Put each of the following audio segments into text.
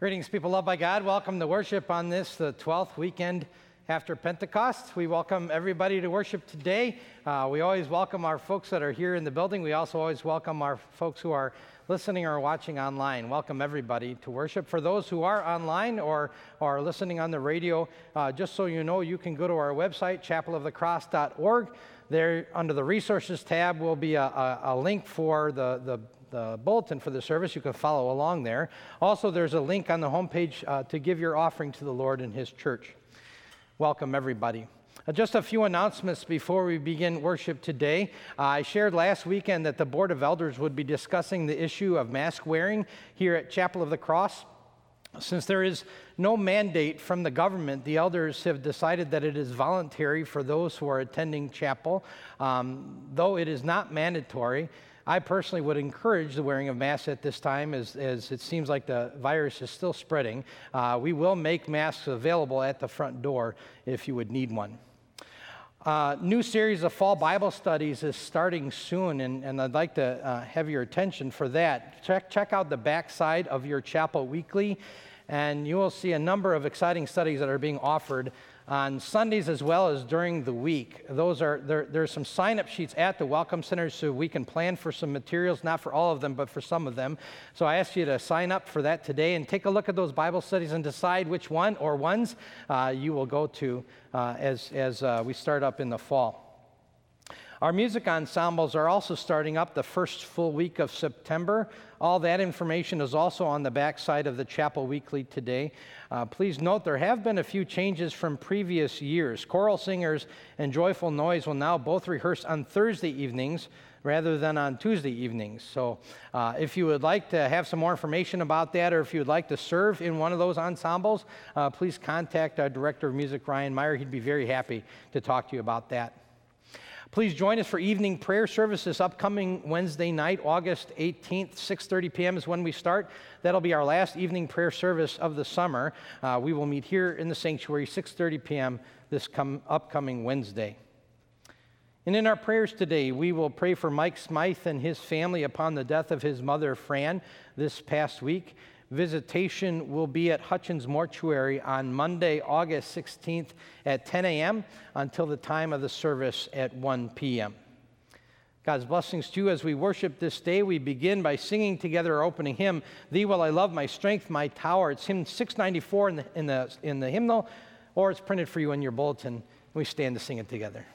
Greetings, people loved by God. Welcome to worship on this, the 12th weekend after Pentecost. We welcome everybody to worship today. Uh, we always welcome our folks that are here in the building. We also always welcome our folks who are listening or watching online. Welcome everybody to worship. For those who are online or, or listening on the radio, uh, just so you know, you can go to our website, chapelofthecross.org. There, under the resources tab, will be a, a, a link for the, the the bulletin for the service. You can follow along there. Also, there's a link on the homepage uh, to give your offering to the Lord and His church. Welcome, everybody. Uh, just a few announcements before we begin worship today. Uh, I shared last weekend that the Board of Elders would be discussing the issue of mask wearing here at Chapel of the Cross. Since there is no mandate from the government, the elders have decided that it is voluntary for those who are attending chapel, um, though it is not mandatory. I personally would encourage the wearing of masks at this time as, as it seems like the virus is still spreading. Uh, we will make masks available at the front door if you would need one. Uh, new series of fall Bible studies is starting soon, and, and I'd like to uh, have your attention for that. Check, check out the backside of your chapel weekly, and you will see a number of exciting studies that are being offered on Sundays as well as during the week. Those are there, there's some sign-up sheets at the welcome center so we can plan for some materials, not for all of them, but for some of them. So I ask you to sign up for that today and take a look at those Bible studies and decide which one or ones uh, you will go to uh, as, as uh, we start up in the fall. Our music ensembles are also starting up the first full week of September. All that information is also on the back side of the Chapel Weekly today. Uh, please note there have been a few changes from previous years. Choral singers and Joyful Noise will now both rehearse on Thursday evenings rather than on Tuesday evenings. So, uh, if you would like to have some more information about that, or if you would like to serve in one of those ensembles, uh, please contact our Director of Music, Ryan Meyer. He'd be very happy to talk to you about that. Please join us for evening prayer service this upcoming Wednesday night, August 18th, 6:30 p.m. is when we start. That'll be our last evening prayer service of the summer. Uh, we will meet here in the sanctuary 6:30 p.m. this upcoming Wednesday. And in our prayers today, we will pray for Mike Smythe and his family upon the death of his mother, Fran, this past week. Visitation will be at Hutchins Mortuary on Monday, August 16th at 10 a.m. until the time of the service at 1 p.m. God's blessings to you as we worship this day. We begin by singing together our opening hymn, Thee Will I Love, My Strength, My Tower. It's hymn 694 in the, in the, in the hymnal, or it's printed for you in your bulletin. We stand to sing it together.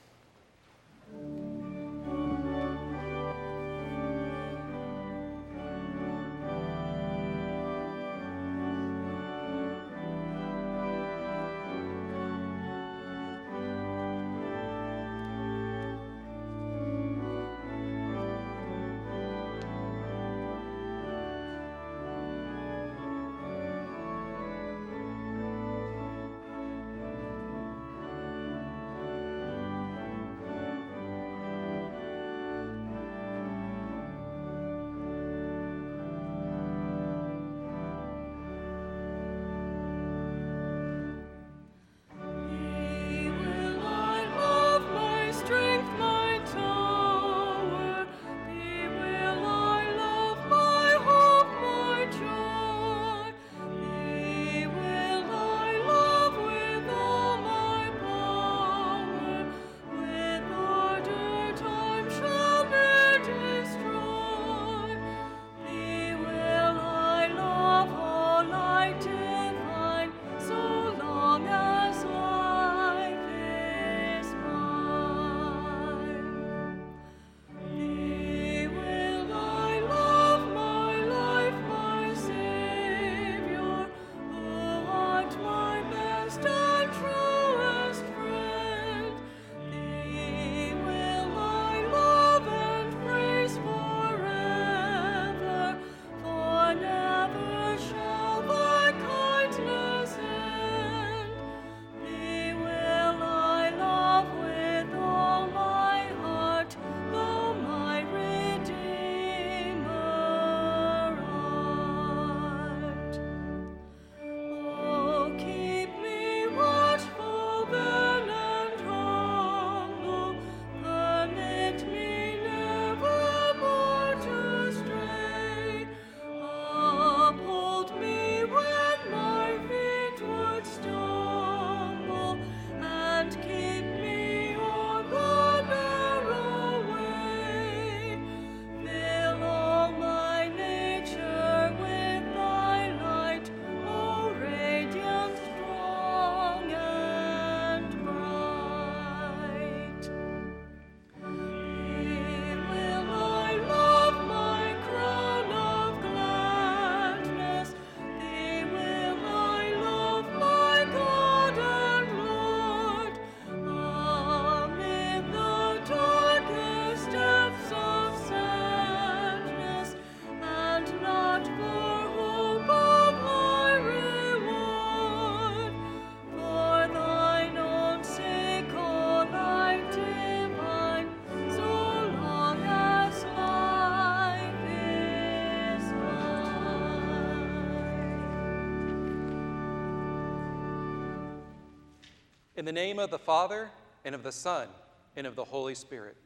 In the name of the Father, and of the Son, and of the Holy Spirit.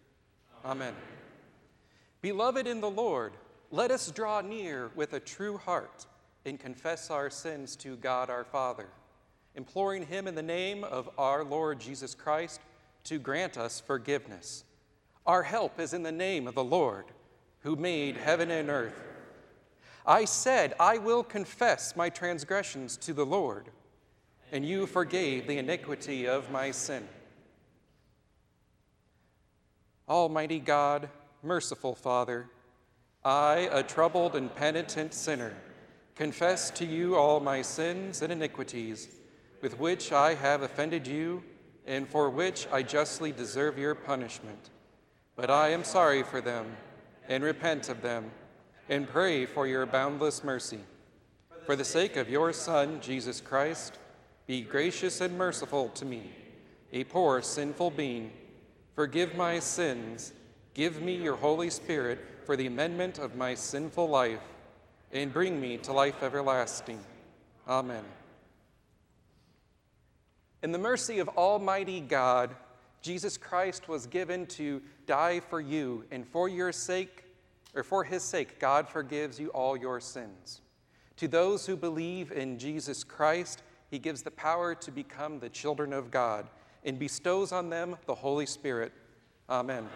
Amen. Beloved in the Lord, let us draw near with a true heart and confess our sins to God our Father, imploring Him in the name of our Lord Jesus Christ to grant us forgiveness. Our help is in the name of the Lord, who made heaven and earth. I said, I will confess my transgressions to the Lord and you forgave the iniquity of my sin. Almighty God, merciful Father, I, a troubled and penitent sinner, confess to you all my sins and iniquities with which I have offended you and for which I justly deserve your punishment. But I am sorry for them and repent of them and pray for your boundless mercy. For the sake of your Son, Jesus Christ, be gracious and merciful to me, a poor, sinful being. Forgive my sins. Give me your Holy Spirit for the amendment of my sinful life, and bring me to life everlasting. Amen. In the mercy of Almighty God, Jesus Christ was given to die for you, and for your sake, or for his sake, God forgives you all your sins. To those who believe in Jesus Christ, he gives the power to become the children of God and bestows on them the Holy Spirit. Amen.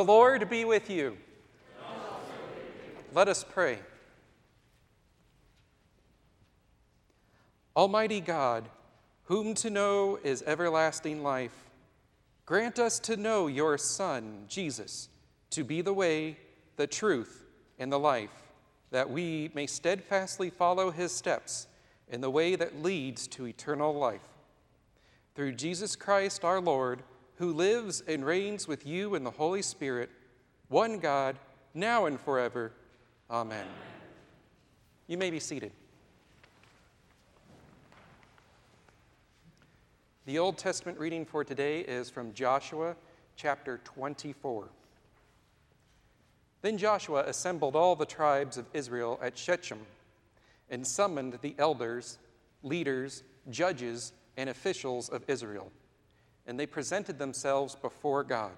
The Lord be with you. Let us pray. Almighty God, whom to know is everlasting life, grant us to know your Son, Jesus, to be the way, the truth, and the life, that we may steadfastly follow his steps in the way that leads to eternal life. Through Jesus Christ our Lord, who lives and reigns with you in the Holy Spirit, one God, now and forever. Amen. You may be seated. The Old Testament reading for today is from Joshua chapter 24. Then Joshua assembled all the tribes of Israel at Shechem and summoned the elders, leaders, judges, and officials of Israel. And they presented themselves before God.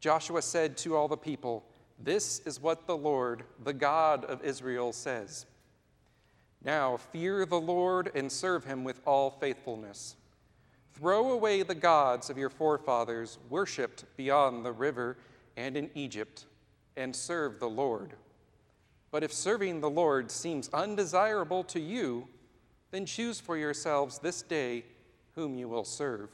Joshua said to all the people, This is what the Lord, the God of Israel, says. Now fear the Lord and serve him with all faithfulness. Throw away the gods of your forefathers, worshipped beyond the river and in Egypt, and serve the Lord. But if serving the Lord seems undesirable to you, then choose for yourselves this day whom you will serve,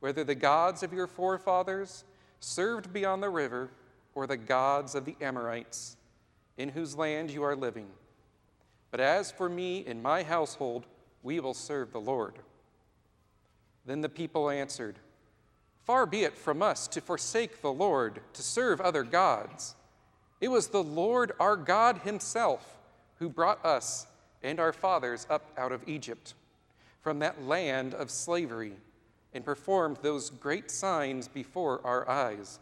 whether the gods of your forefathers served beyond the river or the gods of the Amorites, in whose land you are living. But as for me and my household, we will serve the Lord. Then the people answered, Far be it from us to forsake the Lord, to serve other gods. It was the Lord our God Himself who brought us and our fathers up out of Egypt, from that land of slavery, and performed those great signs before our eyes.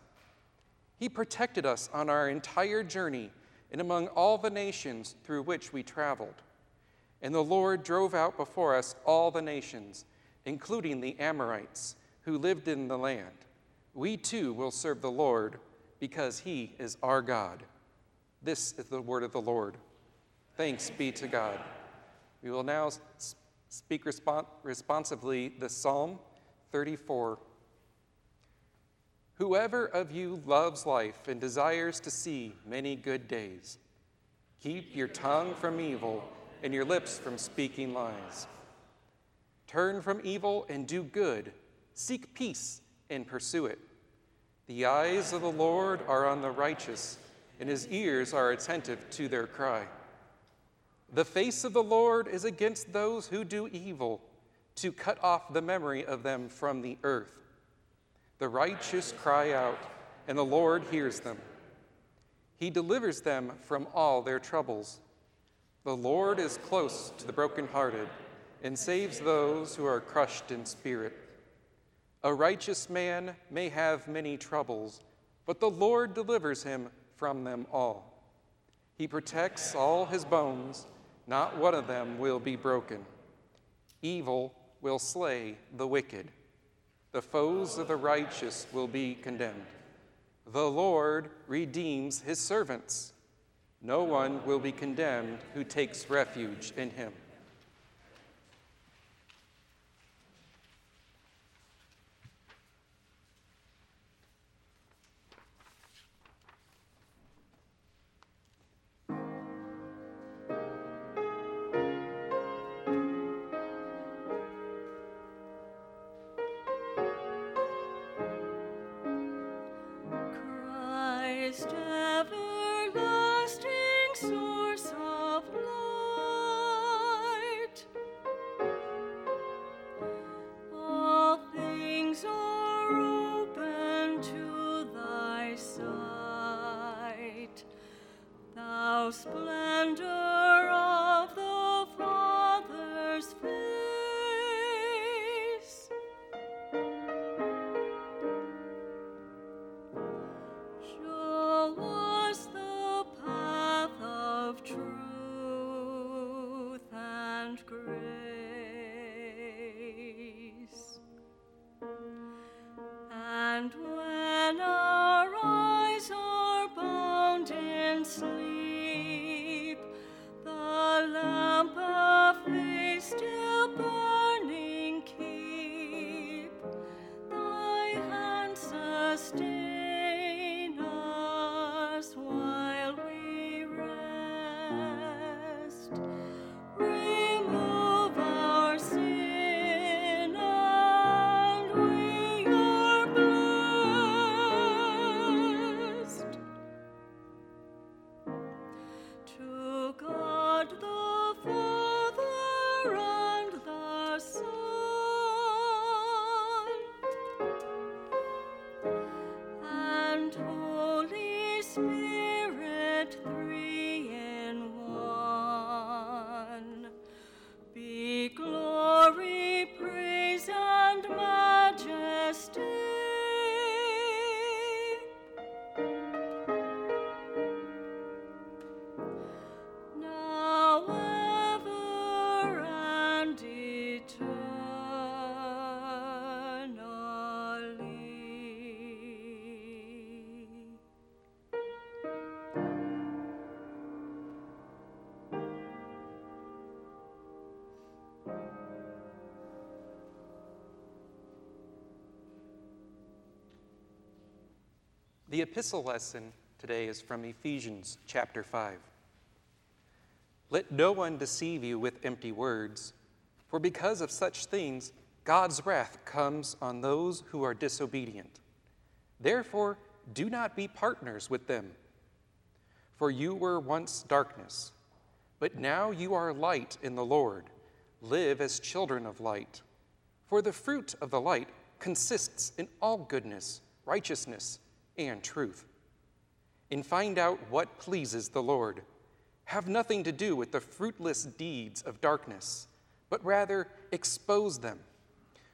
He protected us on our entire journey and among all the nations through which we traveled. And the Lord drove out before us all the nations including the Amorites who lived in the land. We too will serve the Lord because he is our God. This is the word of the Lord. Thanks be to God. We will now speak respons- responsively the Psalm 34. Whoever of you loves life and desires to see many good days, keep your tongue from evil and your lips from speaking lies. Turn from evil and do good. Seek peace and pursue it. The eyes of the Lord are on the righteous, and his ears are attentive to their cry. The face of the Lord is against those who do evil, to cut off the memory of them from the earth. The righteous cry out, and the Lord hears them. He delivers them from all their troubles. The Lord is close to the brokenhearted and saves those who are crushed in spirit. A righteous man may have many troubles, but the Lord delivers him from them all. He protects all his bones, not one of them will be broken. Evil will slay the wicked. The foes of the righteous will be condemned. The Lord redeems his servants. No one will be condemned who takes refuge in him. The epistle lesson today is from Ephesians chapter 5. Let no one deceive you with empty words, for because of such things, God's wrath comes on those who are disobedient. Therefore, do not be partners with them. For you were once darkness, but now you are light in the Lord. Live as children of light. For the fruit of the light consists in all goodness, righteousness, and truth. And find out what pleases the Lord. Have nothing to do with the fruitless deeds of darkness, but rather expose them.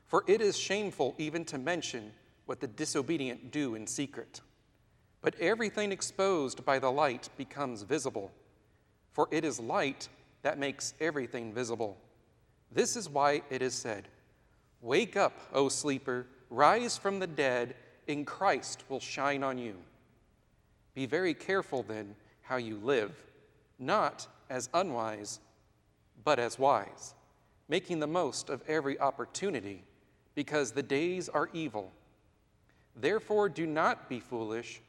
For it is shameful even to mention what the disobedient do in secret. But everything exposed by the light becomes visible, for it is light that makes everything visible. This is why it is said, Wake up, O sleeper, rise from the dead, and Christ will shine on you. Be very careful then how you live, not as unwise, but as wise, making the most of every opportunity because the days are evil. Therefore, do not be foolish,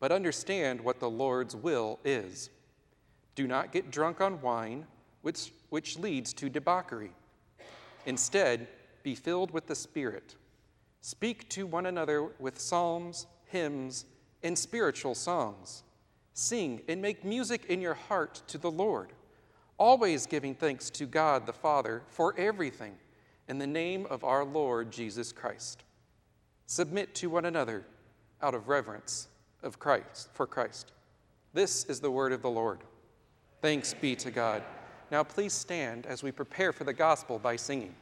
but understand what the Lord's will is. Do not get drunk on wine, which, which leads to debauchery. Instead, be filled with the Spirit. Speak to one another with psalms, hymns, and spiritual songs. Sing and make music in your heart to the Lord, always giving thanks to God the Father for everything in the name of our Lord Jesus Christ. Submit to one another out of reverence of Christ for Christ. This is the word of the Lord. Thanks be to God. Now please stand as we prepare for the gospel by singing.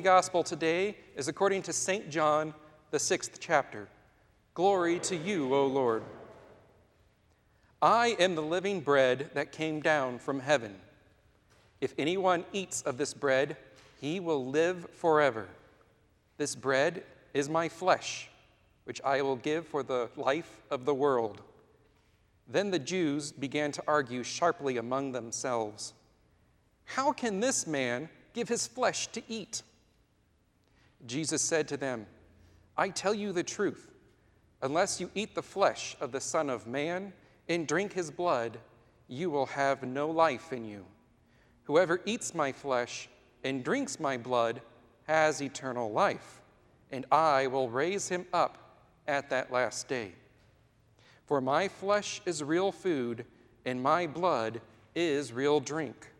Gospel today is according to St. John, the sixth chapter. Glory to you, O Lord. I am the living bread that came down from heaven. If anyone eats of this bread, he will live forever. This bread is my flesh, which I will give for the life of the world. Then the Jews began to argue sharply among themselves How can this man? give his flesh to eat. Jesus said to them, I tell you the truth. Unless you eat the flesh of the Son of Man and drink his blood, you will have no life in you. Whoever eats my flesh and drinks my blood has eternal life, and I will raise him up at that last day. For my flesh is real food, and my blood is real drink.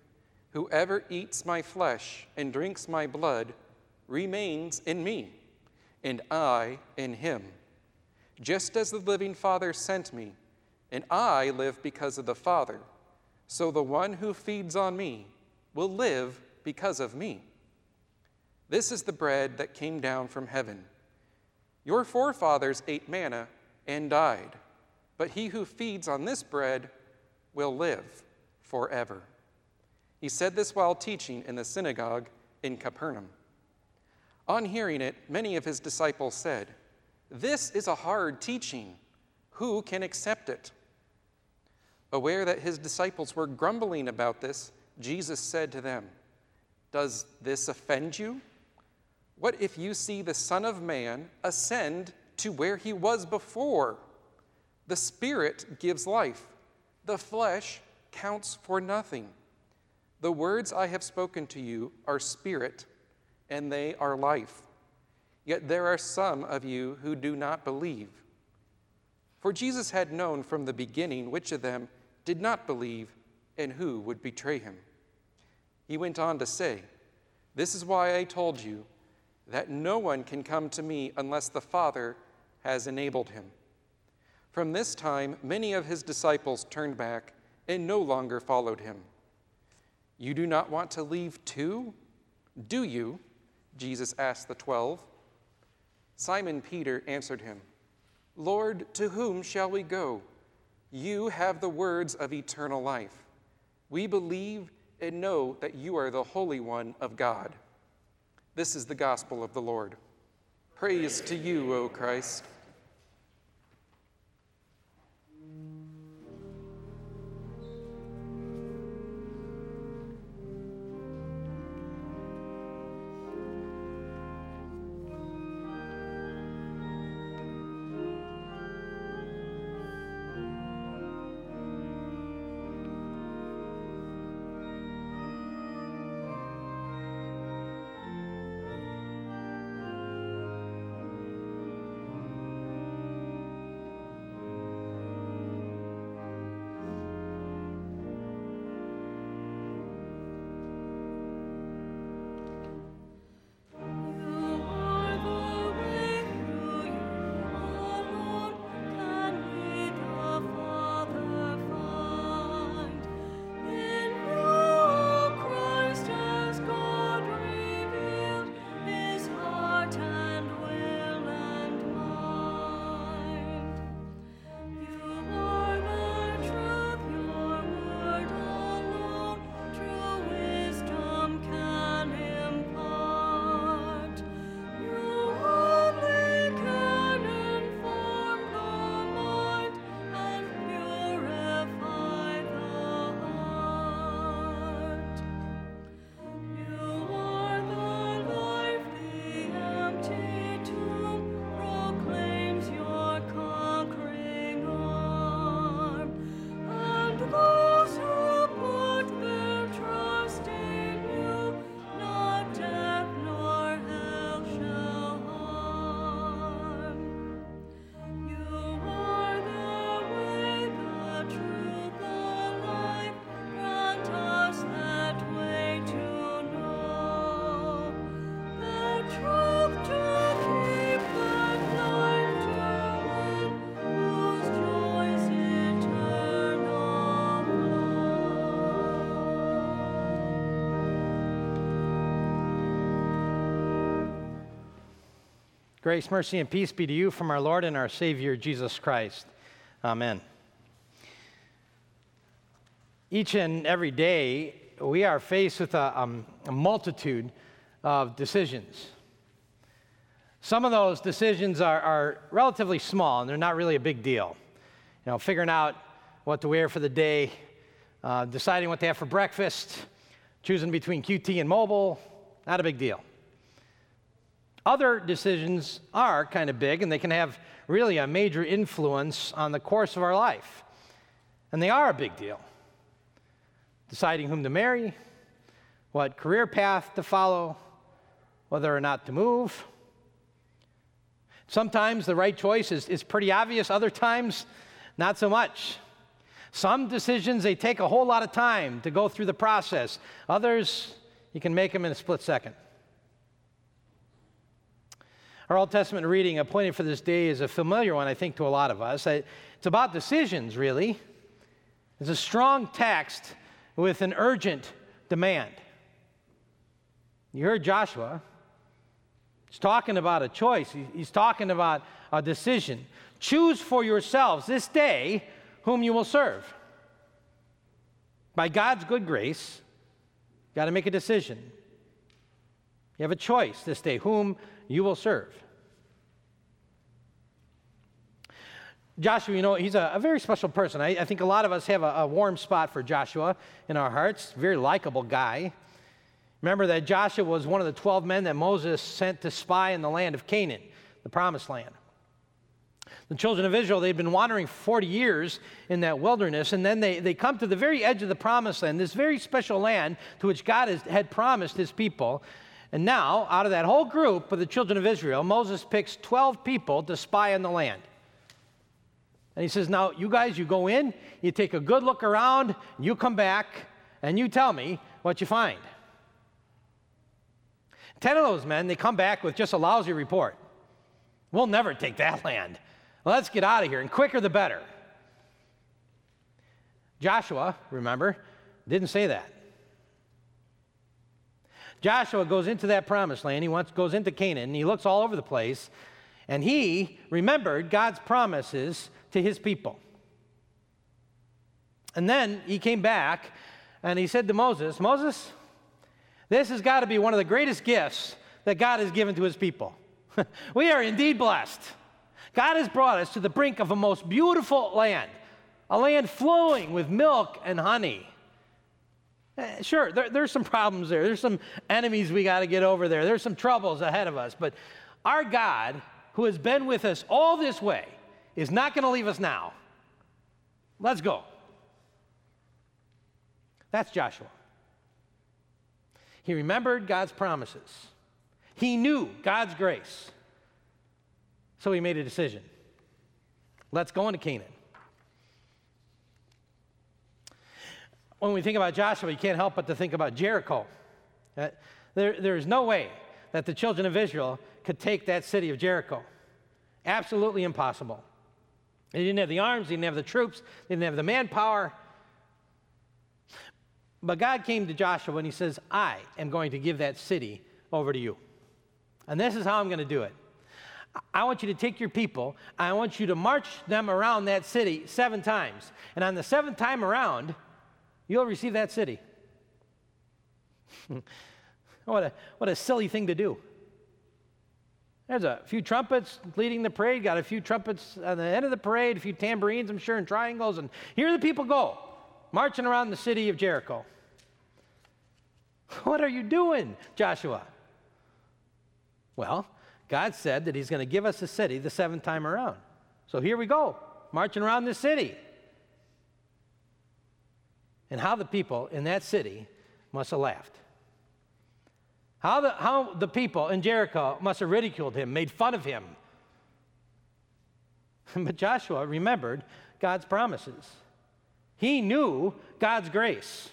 Whoever eats my flesh and drinks my blood remains in me, and I in him. Just as the living Father sent me, and I live because of the Father, so the one who feeds on me will live because of me. This is the bread that came down from heaven. Your forefathers ate manna and died, but he who feeds on this bread will live forever. He said this while teaching in the synagogue in Capernaum. On hearing it, many of his disciples said, This is a hard teaching. Who can accept it? Aware that his disciples were grumbling about this, Jesus said to them, Does this offend you? What if you see the Son of Man ascend to where he was before? The Spirit gives life, the flesh counts for nothing. The words I have spoken to you are spirit, and they are life. Yet there are some of you who do not believe. For Jesus had known from the beginning which of them did not believe and who would betray him. He went on to say, This is why I told you that no one can come to me unless the Father has enabled him. From this time, many of his disciples turned back and no longer followed him. You do not want to leave too? Do you? Jesus asked the twelve. Simon Peter answered him, Lord, to whom shall we go? You have the words of eternal life. We believe and know that you are the Holy One of God. This is the gospel of the Lord. Praise to you, O Christ. Grace, mercy, and peace be to you from our Lord and our Savior, Jesus Christ. Amen. Each and every day, we are faced with a, um, a multitude of decisions. Some of those decisions are, are, relatively small and they're not really a big deal. You know, figuring out what to wear for the day, uh, deciding what to have for breakfast, choosing between QT and Mobil, not a big deal. Other decisions are kind of big and they can have really a major influence on the course of our life. And they are a big deal. Deciding whom to marry, what career path to follow, whether or not to move. Sometimes the right choice is, is pretty obvious, other times, not so much. Some decisions, they take a whole lot of time to go through the process. Others, you can make them in a split second. Our Old Testament reading appointed for this day is a familiar one, I think, to a lot of us. It's about decisions, really. It's a strong text with an urgent demand. You heard Joshua. He's talking about a choice, he's talking about a decision. Choose for yourselves this day whom you will serve. By God's good grace, got to make a decision. You have a choice this day whom you will serve. Joshua, you know, he's a, a very special person. I, I, think a lot of us have a, a, warm spot for Joshua in our hearts. Very likable guy. Remember that Joshua was one of the 12 men that Moses sent to spy in the land of Canaan, the promised land. The children of Israel, they'd been wandering 40 years in that wilderness, and then they, they come to the very edge of the promised land, this very special land to which God has, had promised his people. And now, out of that whole group of the children of Israel, Moses picks 12 people to spy in the land. And he says, Now, you guys, you go in, you take a good look around, you come back, and you tell me what you find. Ten of those men, they come back with just a lousy report. We'll never take that land. Let's get out of here, and quicker the better. Joshua, remember, didn't say that. Joshua goes into that promised land. He wants, goes into Canaan, and he looks all over the place. And he remembered God's promises to his people. And then he came back and he said to Moses, Moses, this has got to be one of the greatest gifts that God has given to his people. we are indeed blessed. God has brought us to the brink of a most beautiful land, a land flowing with milk and honey. Eh, sure, there, there's some problems there. There's some enemies we got to get over there. There's some troubles ahead of us. But our God, who has been with us all this way, is not going to leave us now. Let's go. That's Joshua. He remembered God's promises. He knew God's grace. So he made a decision. Let's go into Canaan. When we think about Joshua, you can't help but to think about Jericho. Uh, there, there is no way that the children of Israel could take that city of Jericho. Absolutely impossible. They didn't have the arms, they didn't have the troops, they didn't have the manpower. But God came to Joshua and he says, I am going to give that city over to you. And this is how I'm going to do it. I want you to take your people, I want you to march them around that city seven times. And on the seventh time around, you'll receive that city. what, a, what a silly thing to do. There's a few trumpets leading the parade, got a few trumpets on the end of the parade, a few tambourines, I'm sure, and triangles, and here the people go marching around the city of Jericho. What are you doing, Joshua? Well, God said that He's going to give us a city the seventh time around. So here we go, marching around the city. And how the people in that city must have laughed. How the, how the people in Jericho must have ridiculed him, made fun of him. but Joshua remembered God's promises. He knew God's grace.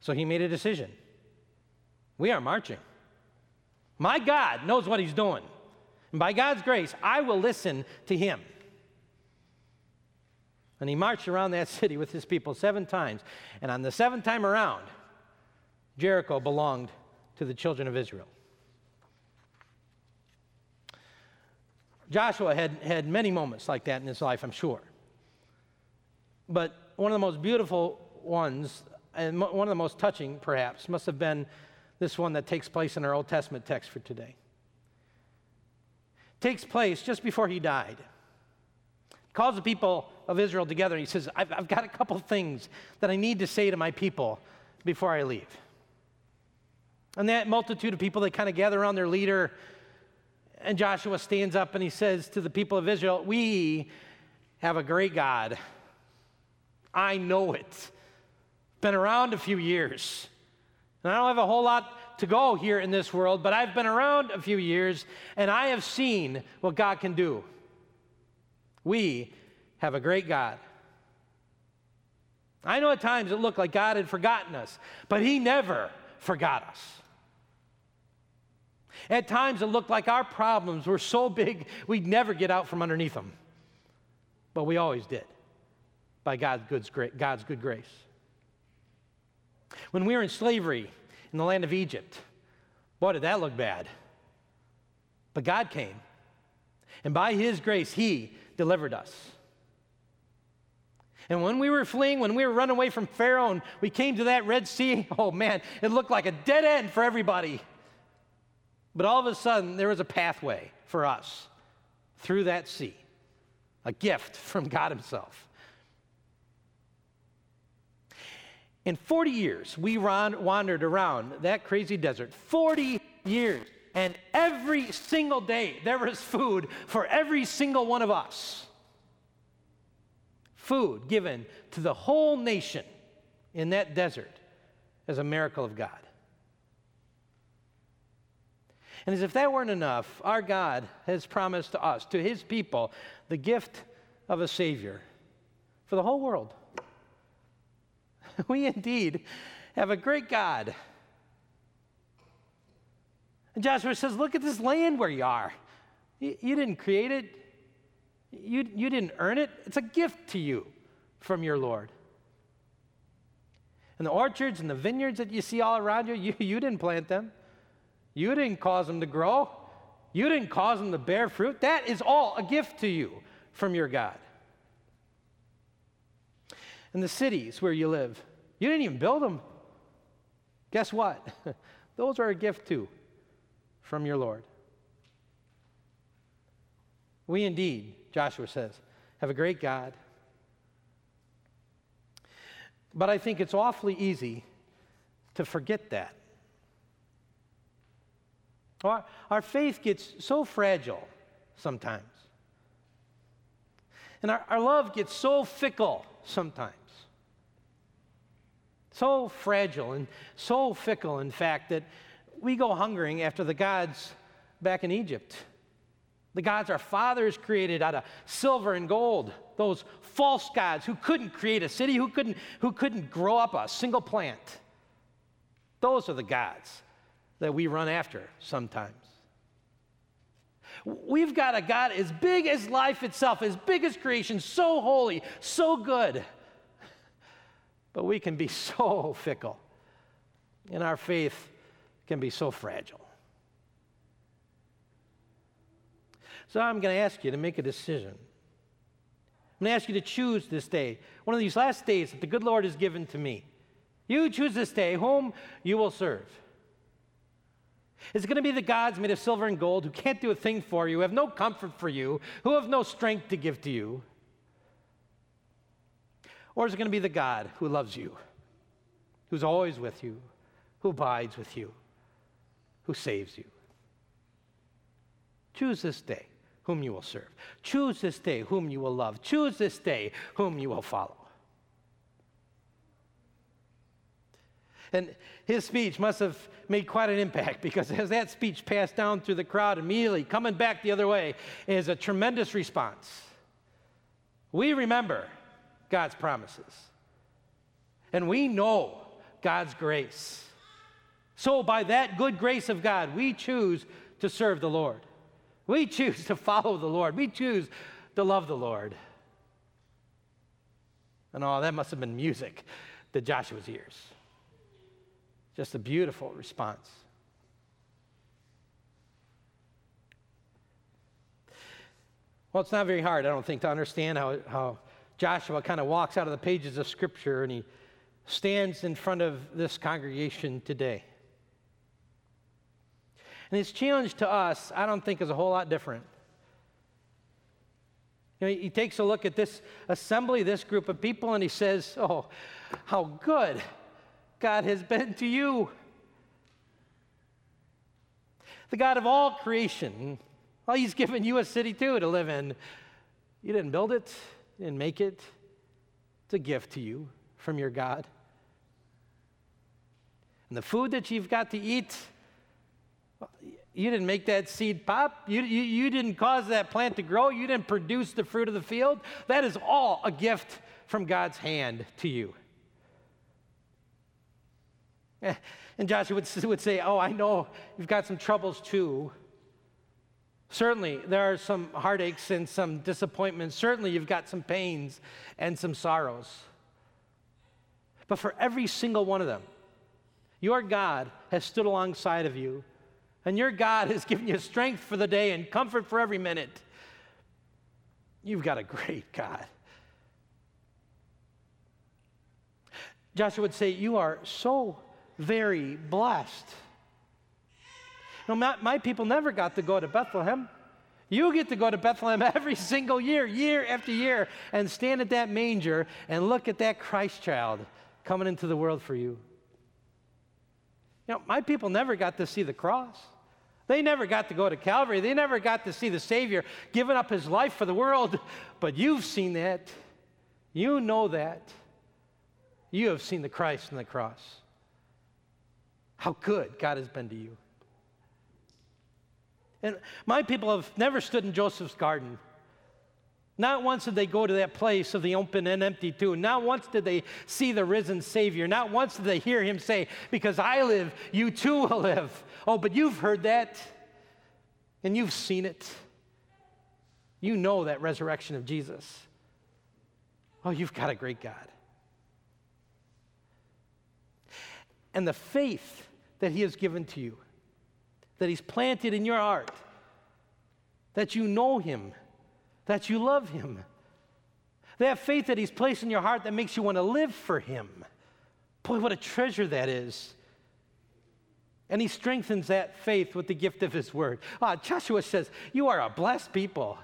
So he made a decision. We are marching. My God knows what he's doing. And by God's grace, I will listen to him. And he marched around that city with his people seven times. And on the seventh time around, Jericho belonged to the children of Israel. Joshua had, had many moments like that in his life, I'm sure. But one of the most beautiful ones, and one of the most touching, perhaps, must have been this one that takes place in our Old Testament text for today. Takes place just before he died. Calls the people of Israel together and he says, I've, I've got a couple things that I need to say to my people before I leave. And that multitude of people, they kind of gather around their leader. And Joshua stands up and he says to the people of Israel, We have a great God. I know it. Been around a few years. And I don't have a whole lot to go here in this world, but I've been around a few years and I have seen what God can do. We have a great God. I know at times it looked like God had forgotten us, but He never forgot us. At times it looked like our problems were so big we'd never get out from underneath them, but we always did by God's good, God's good grace. When we were in slavery in the land of Egypt, boy, did that look bad. But God came, and by His grace, He delivered us. And when we were fleeing, when we were running away from Pharaoh and we came to that Red Sea, oh man, it looked like a dead end for everybody. But all of a sudden, there was a pathway for us through that sea, a gift from God Himself. In 40 years, we wandered around that crazy desert. 40 years. And every single day, there was food for every single one of us. Food given to the whole nation in that desert as a miracle of God. And as if that weren't enough, our God has promised to us, to his people, the gift of a Savior for the whole world. we indeed have a great God. And Joshua says, Look at this land where you are. You, you didn't create it, you, you didn't earn it. It's a gift to you from your Lord. And the orchards and the vineyards that you see all around you, you, you didn't plant them. You didn't cause them to grow. You didn't cause them to bear fruit. That is all a gift to you from your God and the cities where you live. You didn't even build them. Guess what? Those are a gift too from your Lord. We indeed, Joshua says, have a great God. But I think it's awfully easy to forget that. Our, our faith gets so fragile sometimes. And our, our love gets so fickle sometimes. So fragile and so fickle, in fact, that we go hungering after the gods back in Egypt. The gods our fathers created out of silver and gold, those false gods who couldn't create a city, who couldn't, who couldn't grow up a single plant. Those are the gods that we run after sometimes. We've got a God as big as life itself, as big as creation, so holy, so good. But we can be so fickle, in our faith can be so fragile. So I'm going to ask you to make a decision. I'm going to ask you to choose this day, one of these last days that the good Lord has given to me. You choose this day whom you will serve. Is it going to be the gods made of silver and gold who can't do a thing for you, who have no comfort for you, who have no strength to give to you? Or is it going to be the God who loves you, who's always with you, who abides with you, who saves you? Choose this day whom you will serve. Choose this day whom you will love. Choose this day whom you will follow. And his speech must have made quite an impact because as that speech passed down through the crowd immediately, coming back the other way is a tremendous response. We remember God's promises, and we know God's grace. So, by that good grace of God, we choose to serve the Lord. We choose to follow the Lord. We choose to love the Lord. And oh, that must have been music to Joshua's ears. Just a beautiful response. Well, it's not very hard, I don't think, to understand how, how Joshua kind of walks out of the pages of Scripture and he stands in front of this congregation today. And his challenge to us, I don't think, is a whole lot different. You know, he takes a look at this assembly, this group of people, and he says, Oh, how good God has been to you. The God of all creation. Well, He's given you a city too to live in. You didn't build it, you didn't make it. It's a gift to you from your God. And the food that you've got to eat, you didn't make that seed pop. You, you, you didn't cause that plant to grow. You didn't produce the fruit of the field. That is all a gift from God's hand to you. Eh, and Joshua would, would say, Oh, I know you've got some troubles too. Certainly, there are some heartaches and some disappointments. Certainly, you've got some pains and some sorrows. But for every single one of them, your God has stood alongside of you, and your God has given you strength for the day and comfort for every minute. You've got a great God. Joshua would say, You are so very blessed. You my, my people never got to go to Bethlehem. You get to go to Bethlehem every single year, year after year, and stand at that manger and look at that Christ child coming into the world for you. You know, my people never got to see the cross. They never got to go to Calvary. They never got to see the Savior giving up his life for the world. But you've seen that. You know that. You have seen the Christ on the cross how good God has been to you. And my people have never stood in Joseph's garden. Not once did they go to that place of the open and empty tomb. Not once did they see the risen Savior. Not once did they hear him say, Because I live, you too will live. Oh, but you've heard that and you've seen it. You know that resurrection of Jesus. Oh, you've got a great God. And the faith that He has given to you, that He's planted in your heart, that you know Him, that you love Him. They have faith that He's placed in your heart that makes you want to live for Him. Boy, what a treasure that is. And he strengthens that faith with the gift of his word. Uh, Joshua says, You are a blessed people.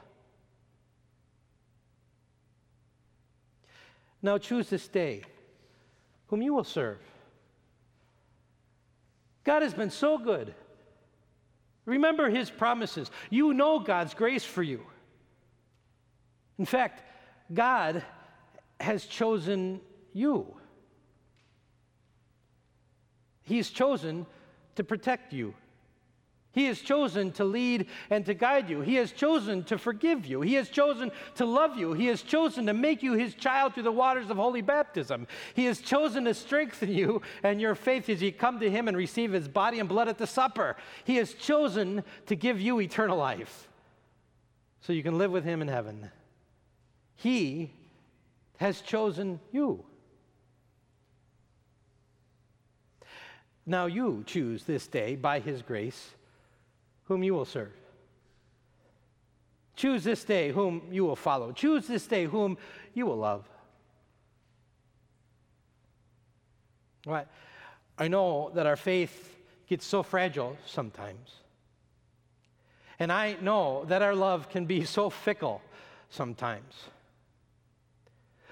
Now choose this day whom you will serve. God has been so good. Remember his promises. You know God's grace for you. In fact, God has chosen you. He has chosen to protect you. He has chosen to lead and to guide you. He has chosen to forgive you. He has chosen to love you. He has chosen to make you his child through the waters of holy baptism. He has chosen to strengthen you and your faith as you come to him and receive his body and blood at the supper. He has chosen to give you eternal life so you can live with him in heaven. He has chosen you. Now you choose this day by his grace whom you will serve. Choose this day whom you will follow. Choose this day whom you will love. I know that our faith gets so fragile sometimes. And I know that our love can be so fickle sometimes.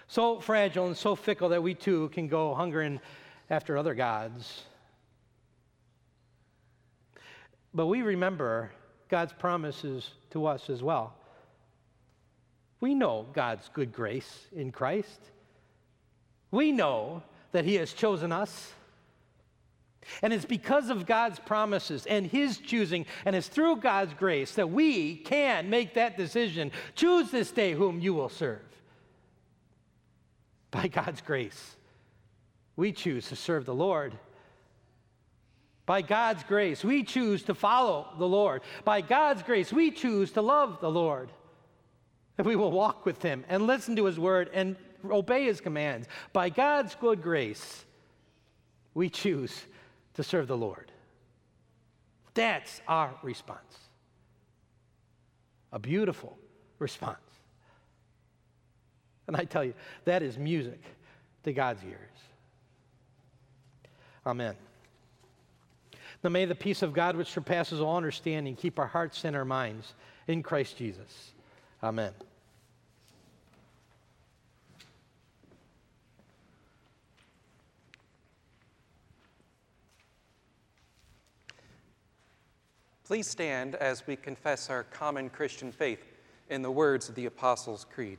So fragile and so fickle that we too can go hungering after other gods but we remember God's promises to us as well. We know God's good grace in Christ. We know that He has chosen us. And it's because of God's promises and His choosing, and it's through God's grace that we can make that decision. Choose this day whom you will serve. By God's grace, we choose to serve the Lord. By God's grace, we choose to follow the Lord. By God's grace, we choose to love the Lord. And we will walk with Him and listen to His word and obey His commands. By God's good grace, we choose to serve the Lord. That's our response. A beautiful response. And I tell you, that is music to God's ears. Amen. Now may the peace of God, which surpasses all understanding, keep our hearts and our minds in Christ Jesus. Amen. Please stand as we confess our common Christian faith in the words of the Apostles' Creed.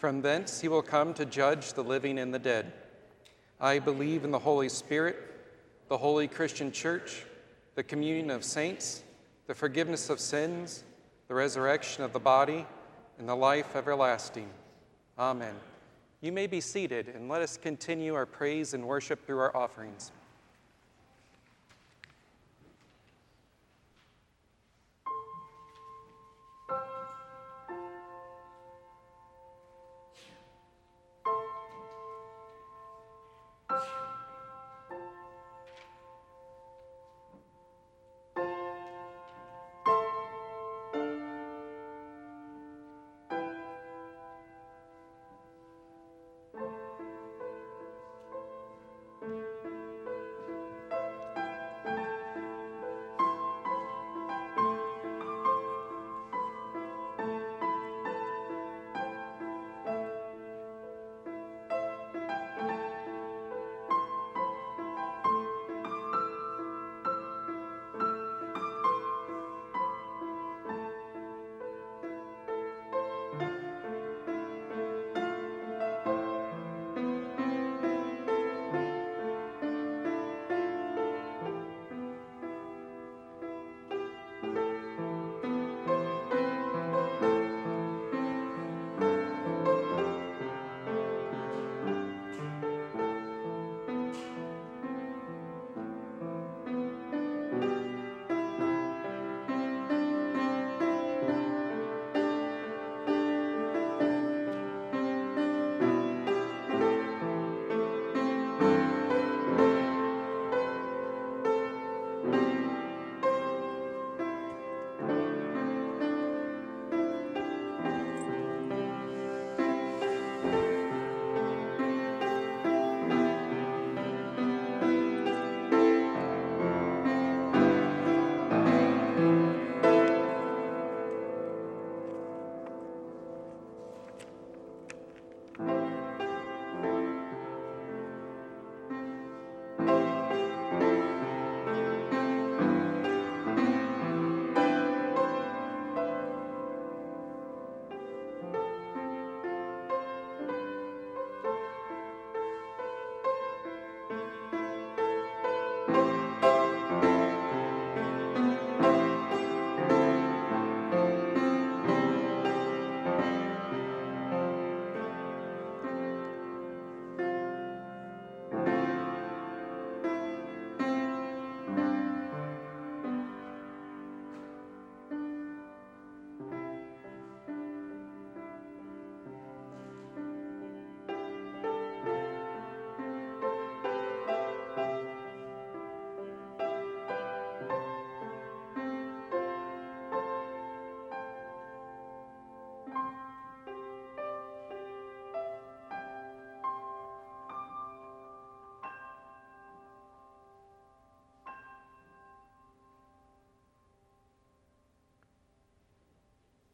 From thence he will come to judge the living and the dead. I believe in the Holy Spirit the holy Christian church, the communion of saints, the forgiveness of sins, the resurrection of the body, and the life everlasting. Amen. You may be seated and let us continue our praise and worship through our offerings.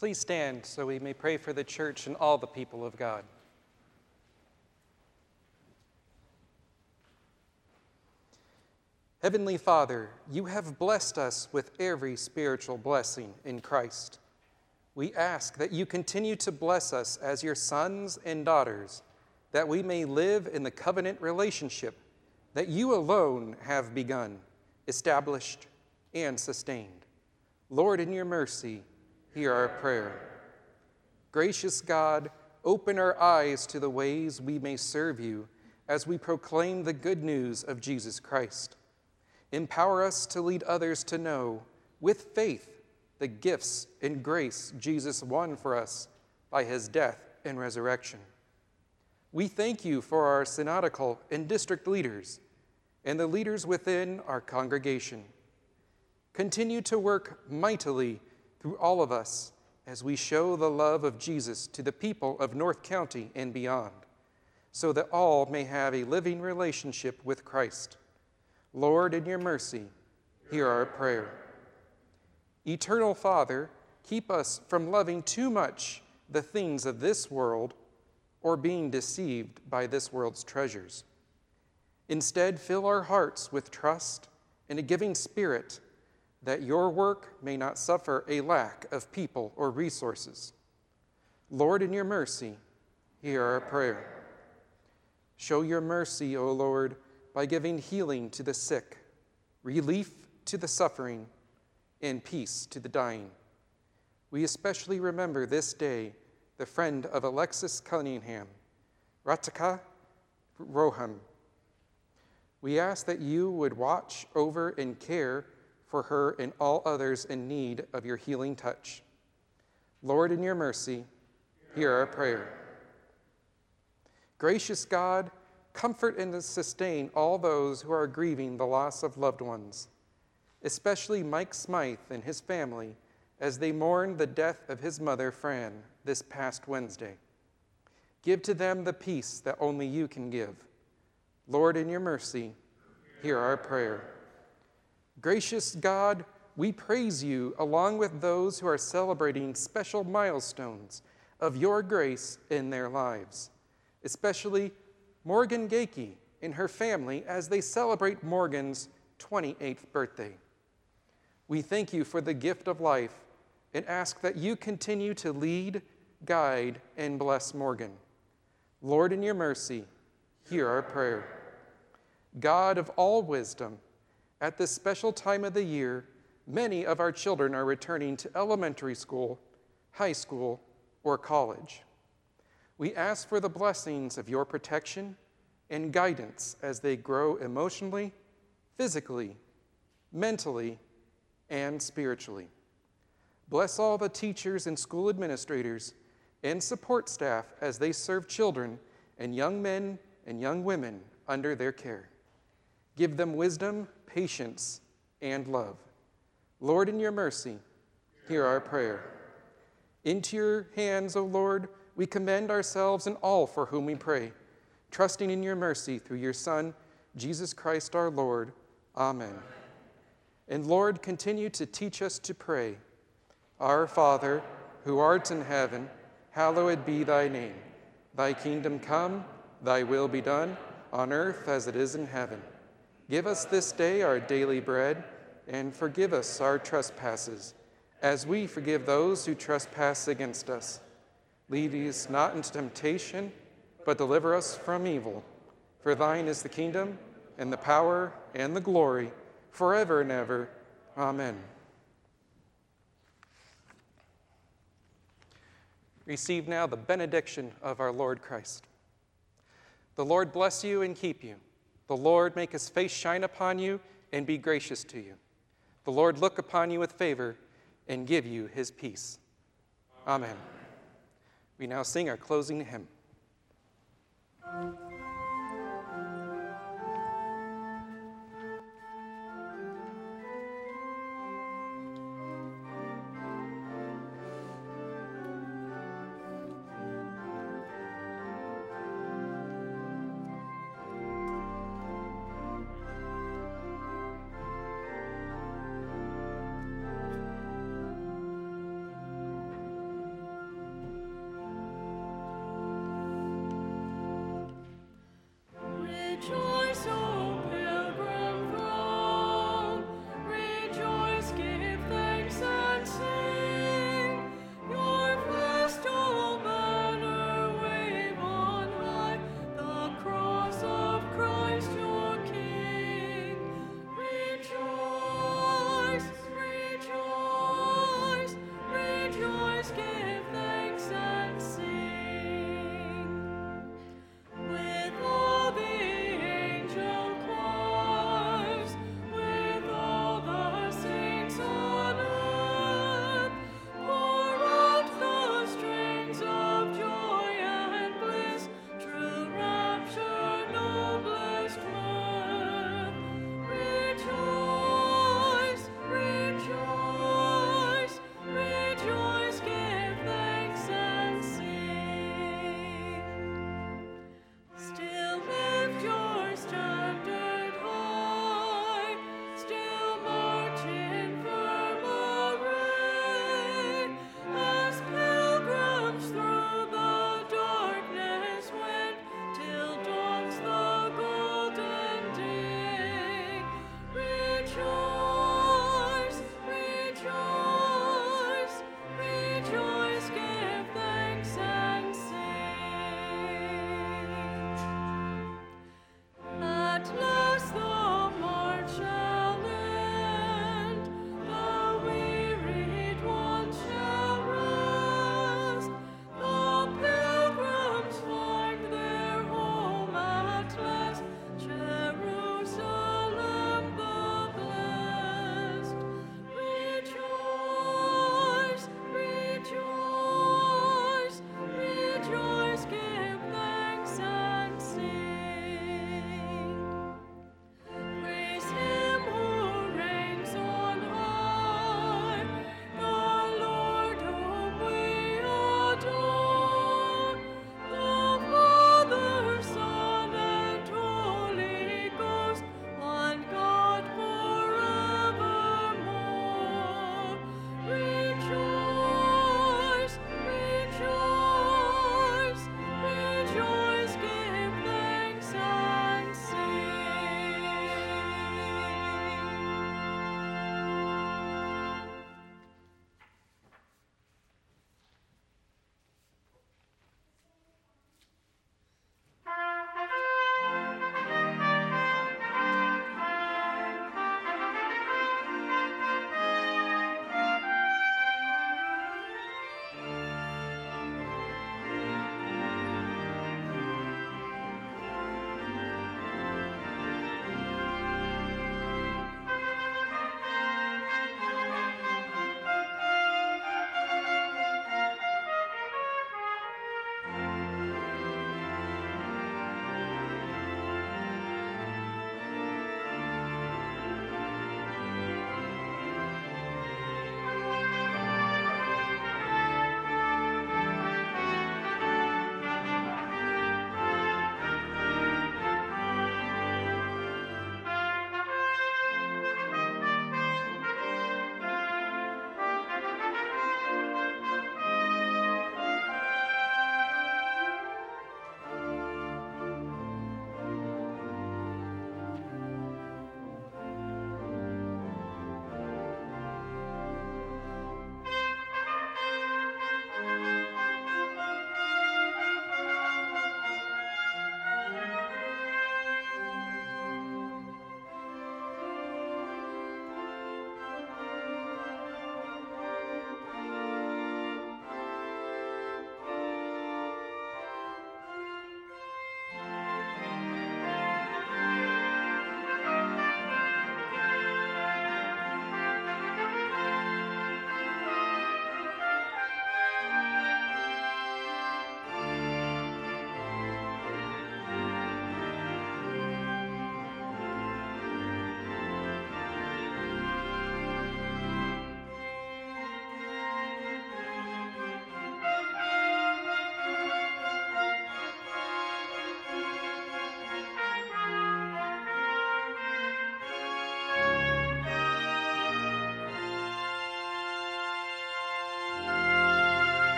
Please stand so we may pray for the church and all the people of God. Heavenly Father, you have blessed us with every spiritual blessing in Christ. We ask that you continue to bless us as your sons and daughters, that we may live in the covenant relationship that you alone have begun, established, and sustained. Lord, in your mercy, hear our prayer. Gracious God, open our eyes to the ways we may serve you as we proclaim the good news of Jesus Christ. Empower us to lead others to know, with faith, the gifts and grace Jesus won for us by his death and resurrection. We thank you for our synodical and district leaders and the leaders within our congregation. Continue to work mightily through all of us as we show the love of Jesus to the people of North County and beyond, so that all may have a living relationship with Christ. Lord, in your mercy, hear our prayer. Eternal Father, keep us from loving too much the things of this world or being deceived by this world's treasures. Instead, fill our hearts with trust and a giving spirit that your work may not suffer a lack of people or resources. Lord, in your mercy, hear our prayer. Show your mercy, O Lord by giving healing to the sick, relief to the suffering, and peace to the dying. We especially remember this day the friend of Alexis Cunningham, Ratika Rohan. We ask that you would watch over and care for her and all others in need of your healing touch. Lord, in your mercy, hear our prayer. Gracious God, comfort and sustain all those who are grieving the loss of loved ones, especially Mike Smythe and his family as they mourn the death of his mother, Fran, this past Wednesday. Give to them the peace that only you can give. Lord, in your mercy, hear our prayer. Gracious God, we praise you along with those who are celebrating special milestones of your grace in their lives, especially Morgan Gakey and her family as they celebrate Morgan's 28th birthday. We thank you for the gift of life and ask that you continue to lead, guide, and bless Morgan. Lord, in your mercy, hear our prayer. God of all wisdom, at this special time of the year, many of our children are returning to elementary school, high school, or college. We ask for the blessings of your protection and guidance as they grow emotionally, physically, mentally, and spiritually. Bless all the teachers and school administrators and support staff as they serve children and young men and young women under their care. Give them wisdom, patience, and love. Lord, in your mercy, hear our prayer. Into your hands, O Lord, we commend ourselves and all for whom we pray, trusting in your mercy through your Son, Jesus Christ our Lord. Amen. And Lord, continue to teach us to pray. Our Father, who art in heaven, hallowed be thy name. Thy kingdom come, thy will be done, on earth as it is in heaven. Give us this day our daily bread, and forgive us our trespasses, as we forgive those who trespass against us Lead us not into temptation, but deliver us from evil. For thine is the kingdom, and the power, and the glory, forever and ever. Amen. Receive now the benediction of our Lord Christ. The Lord bless you and keep you. The Lord make his face shine upon you and be gracious to you. The Lord look upon you with favor and give you his peace. Amen. We now sing our closing hymn.